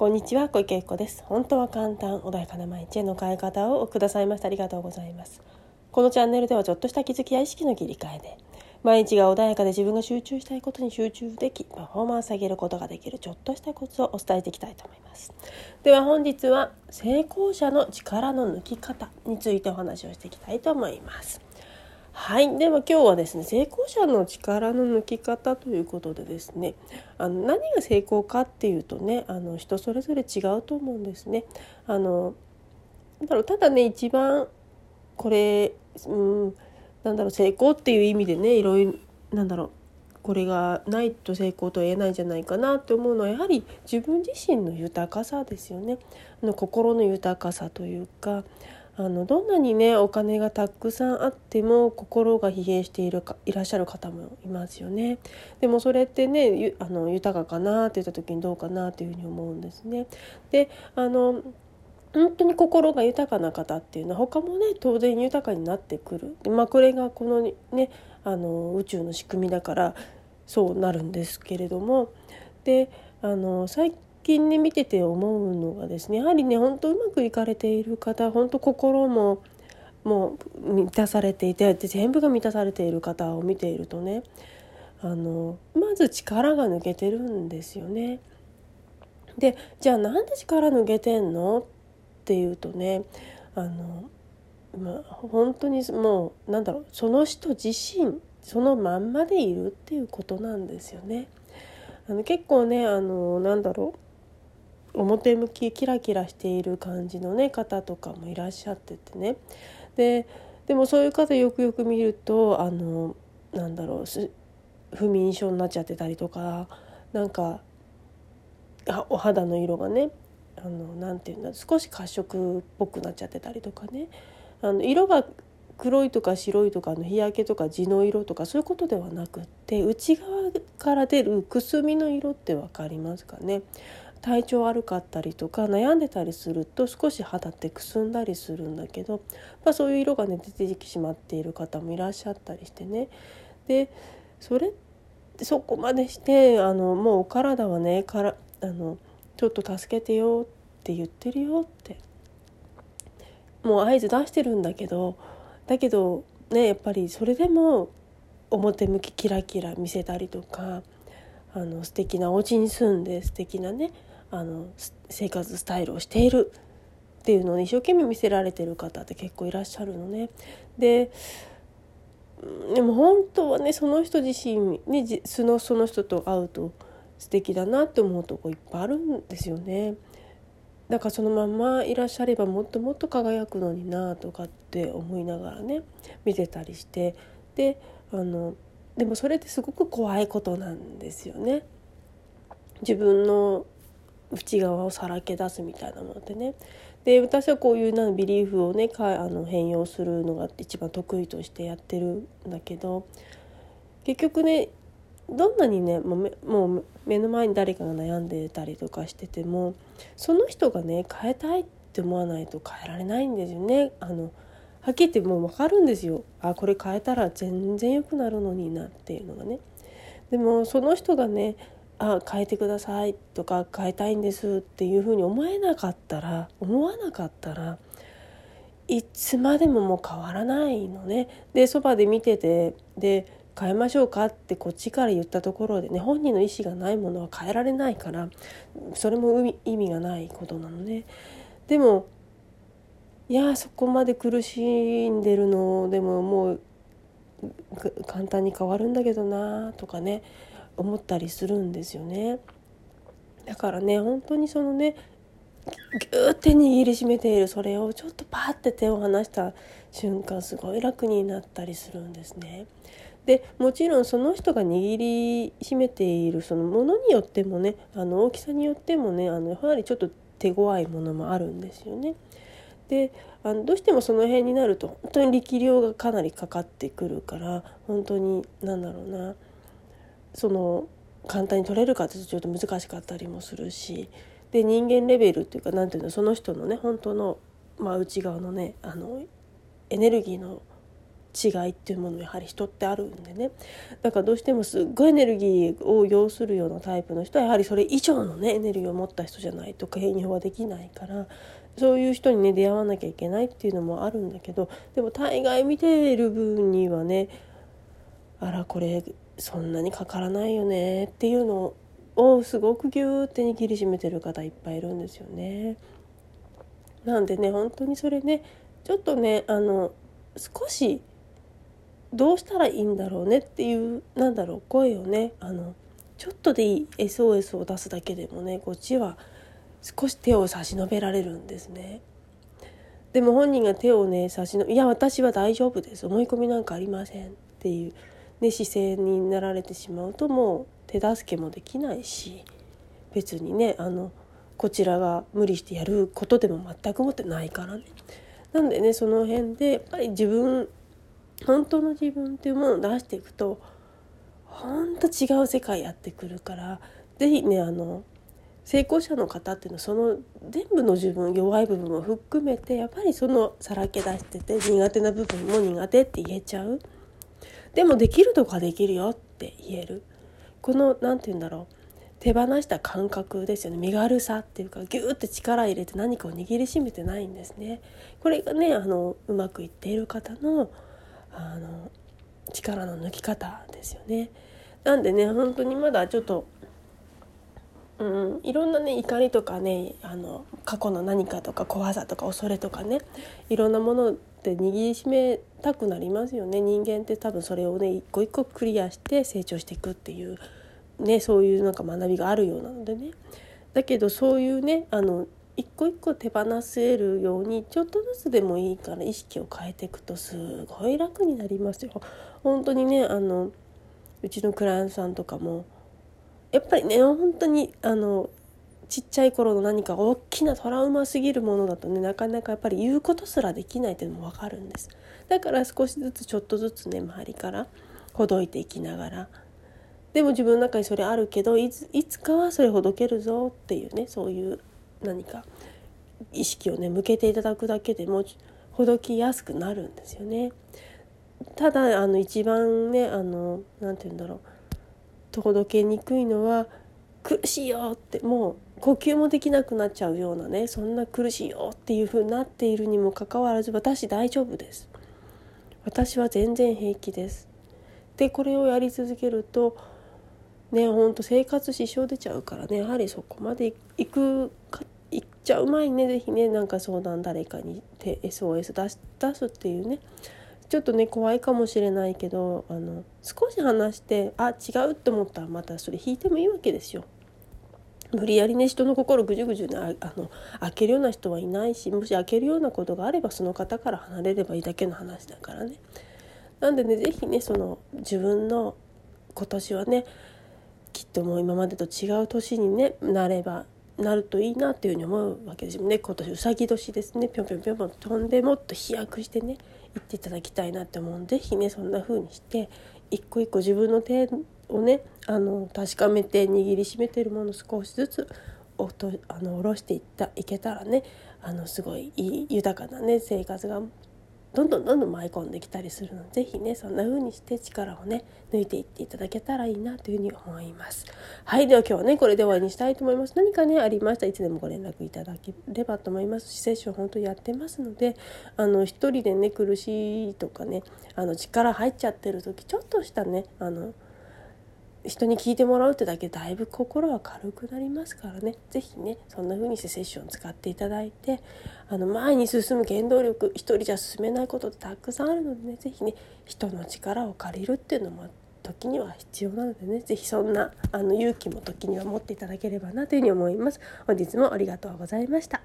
こんにちは小池子です。本当は簡単穏やかな毎日への変え方をくださいました。ありがとうございます。このチャンネルではちょっとした気づきや意識の切り替えで毎日が穏やかで自分が集中したいことに集中できパフォーマンス上げることができるちょっとしたコツをお伝えしていきたいと思います。では本日は成功者の力の抜き方についてお話をしていきたいと思います。はいでは今日はですね成功者の力の抜き方ということでですねあの何が成功かっていうとねあの人それぞれ違うと思うんですね。あのだろうただね一番これ、うん、なんだろう成功っていう意味でねいろいろなんだろうこれがないと成功と言えないんじゃないかなって思うのはやはり自分自身の豊かさですよね。の心の豊かさというかあのどんなにねお金がたくさんあっても心が疲弊しているかいらっしゃる方もいますよね。でもそれってねあの豊かかなって言った時にどうかなというふうに思うんですね。であの本当に心が豊かな方っていうのは他もね当然豊かになってくるで、まあ、これがこのねあの宇宙の仕組みだからそうなるんですけれどもであの最近ね見てて思うのがですねやはりね本当うまくいかれている方本当心ももう満たされていて全部が満たされている方を見ているとねあのまず力が抜けてるんですよね。でじゃあなんで力抜けてんの？っていうとねあの、まあ、本当にもうなんだろうその人自身そのまんまでいるっていうことなんですよね。あの結構ねあのなんだろう表向きキラキラしている感じの、ね、方とかもいらっしゃっててね。ででもそういう方よくよく見るとあのなんだろう不眠症になっちゃってたりとかなんかお肌の色がねあのなていうんだ少し褐色っぽくなっちゃってたりとかね。あの色が黒いとか白いとかの日焼けとか地の色とかそういうことではなくって内側から出るくすみの色って分かりますかね。体調悪かったりとか悩んでたりすると少し肌ってくすんだりするんだけど、まあ、そういう色がね出てきてしまっている方もいらっしゃったりしてね。でそれそこまでしてあのもうお体はねからあのちょっと助けてよって言ってるよって。もう合図出してるんだけどだけどねやっぱりそれでも表向きキラキラ見せたりとかあの素敵なお家に住んで素敵なねあの生活スタイルをしているっていうのを一生懸命見せられてる方って結構いらっしゃるのね。ででも本当はねその人自身ねそのその人と会うと素敵だなって思うとこいっぱいあるんですよね。だからそのままいらっしゃればもっともっと輝くのになとかって思いながらね見てたりしてであのでもそれってすごく怖いことなんですよね。自分の内側をさらけ出すみたいなものってねで私はこういうなビリーフをねかあの変容するのが一番得意としてやってるんだけど結局ねどんなにねもうもう目の前に誰かが悩んでたりとかしててもその人がね変えたいって思わないと変えられないんですよね。あのはっきり言ってもう分かるんですよあこれ変えたら全然良くなるのになっていうのがね。でもその人がねあ変えてくださいとか変えたいんですっていうふうに思えなかったら思わなかったらいつまでももう変わらないのね。でそばで見ててで変えましょうか？ってこっちから言ったところでね本人の意思がないものは変えられないからそれも意味がないことなのね。でもいやそこまで苦しんでるのでももう簡単に変わるんだけどなとかね思ったりするんですよね。だからね本当にそのねぎゅーって握りしめているそれをちょっとパーって手を離した瞬間すごい楽になったりするんですね。でもちろんその人が握りしめているそのものによってもねあの大きさによってもねあのやはりちょっと手強いものもあるんですよね。であのどうしてもその辺になると本当に力量がかなりかかってくるから本当に何だろうなその簡単に取れるかってちょっと難しかったりもするしで人間レベルっていうか何ていうのその人のね本当の、まあ、内側のねあのエネルギーの違いっていうものやはり人ってあるんでね。だからどうしてもすっごいエネルギーを要するようなタイプの人はやはりそれ以上のねエネルギーを持った人じゃないと変容はできないからそういう人にね出会わなきゃいけないっていうのもあるんだけどでも大概見てる分にはねあらこれそんなにかからないよねっていうのをすごくギューって握りしめてる方いっぱいいるんですよね。なんでね本当にそれねちょっとねあの少しどうしたらいいんだろうねっていうなんだろう声をねあのちょっとでいい SOS を出すだけでもねこっちは少し手を差し伸べられるんですね。でも本人が手をね差し伸べいや私は大丈夫です思い込みなんかありませんっていう、ね、姿勢になられてしまうともう手助けもできないし別にねあのこちらが無理してやることでも全く思ってないからね。なんでねその辺でやっぱり自分本当の自分っていうものを出していくと本当違う世界やってくるから是非ねあの成功者の方っていうのはその全部の自分弱い部分を含めてやっぱりそのさらけ出してて苦手な部分も苦手って言えちゃうでもできるとこはできるよって言える。この何て言うんだろう。手放した感覚ですよね。身軽さっていうかギューって力入れて何かを握りしめてないんですね。これがねあのうまくいっている方のあの力の抜き方ですよね。なんでね本当にまだちょっとうん、いろんなね怒りとかねあの過去の何かとか怖さとか恐れとかねいろんなものって握りしめたくなりますよね人間って多分それをね一個一個クリアして成長していくっていうねそういうなんか学びがあるようなのでねだけどそういうねあの一個一個手放せるようにちょっとずつでもいいから意識を変えていくとすごい楽になりますよ。本当にねあのうちのクライアントさんとかもやっぱりね本当にあのちっちゃい頃の何か大きなトラウマすぎるものだとねなかなかやっぱり言うことすらできないっていうのも分かるんです。だから少しずつちょっとずつね周りからほどいていきながら。でも自分の中にそれあるけどいついつかはそれほどけるぞっていうねそういう何か意識をね向けていただくだけでもほどきやすくなるんですよね。ただあの一番ねあのなんて言うんだろう。届けにくいのは苦しいよってもう呼吸もできなくなっちゃうようなねそんな苦しいよっていう風になっているにもかかわらず私大丈夫です私は全然平気ですでこれをやり続けるとねほんと生活支障出ちゃうからねやはりそこまで行くか行っちゃう前にね是非ねなんか相談誰かに SOS 出出すっていうねちょっとね怖いかもしれないけどあの少し話してあ違うと思ったらまたそれ引いてもいいわけですよ。無理やりね人の心ぐじゅぐじゅねあの開けるような人はいないしもし開けるようなことがあればその方から離れればいいだけの話だからね。なんでね是非ねその自分の今年はねきっともう今までと違う年に、ね、なればなるといいなっていうふうに思うわけですよね今年うさぎ年ですねぴょんぴょんぴょんぴょん飛んでもっと飛躍してね行っていただきたいなって思うので是非ねそんな風にして一個一個自分の手をねあの確かめて握りしめてるもの少しずつおとあの下ろしていったいけたらねあのすごいいい豊かなね生活がどんどんどんどん舞い込んできたりするので是非ねそんな風にして力をね抜いていっていただけたらいいなというふうに思います。はいでは今日はねこれで終わりにしたいと思います。何かねありましたいつでもご連絡いただければと思います。しセッション本当にやってますのであの一人でね苦しいとかねあの力入っちゃってる時ちょっとしたねあの人に聞いてもらうってだけだいぶ心は軽くなりますからね是非ねそんな風にしてセッション使っていただいてあの前に進む原動力一人じゃ進めないことってたくさんあるのでね是非ね人の力を借りるっていうのも時には必要なのでね是非そんなあの勇気も時には持っていただければなというふうに思います。本日もありがとうございました。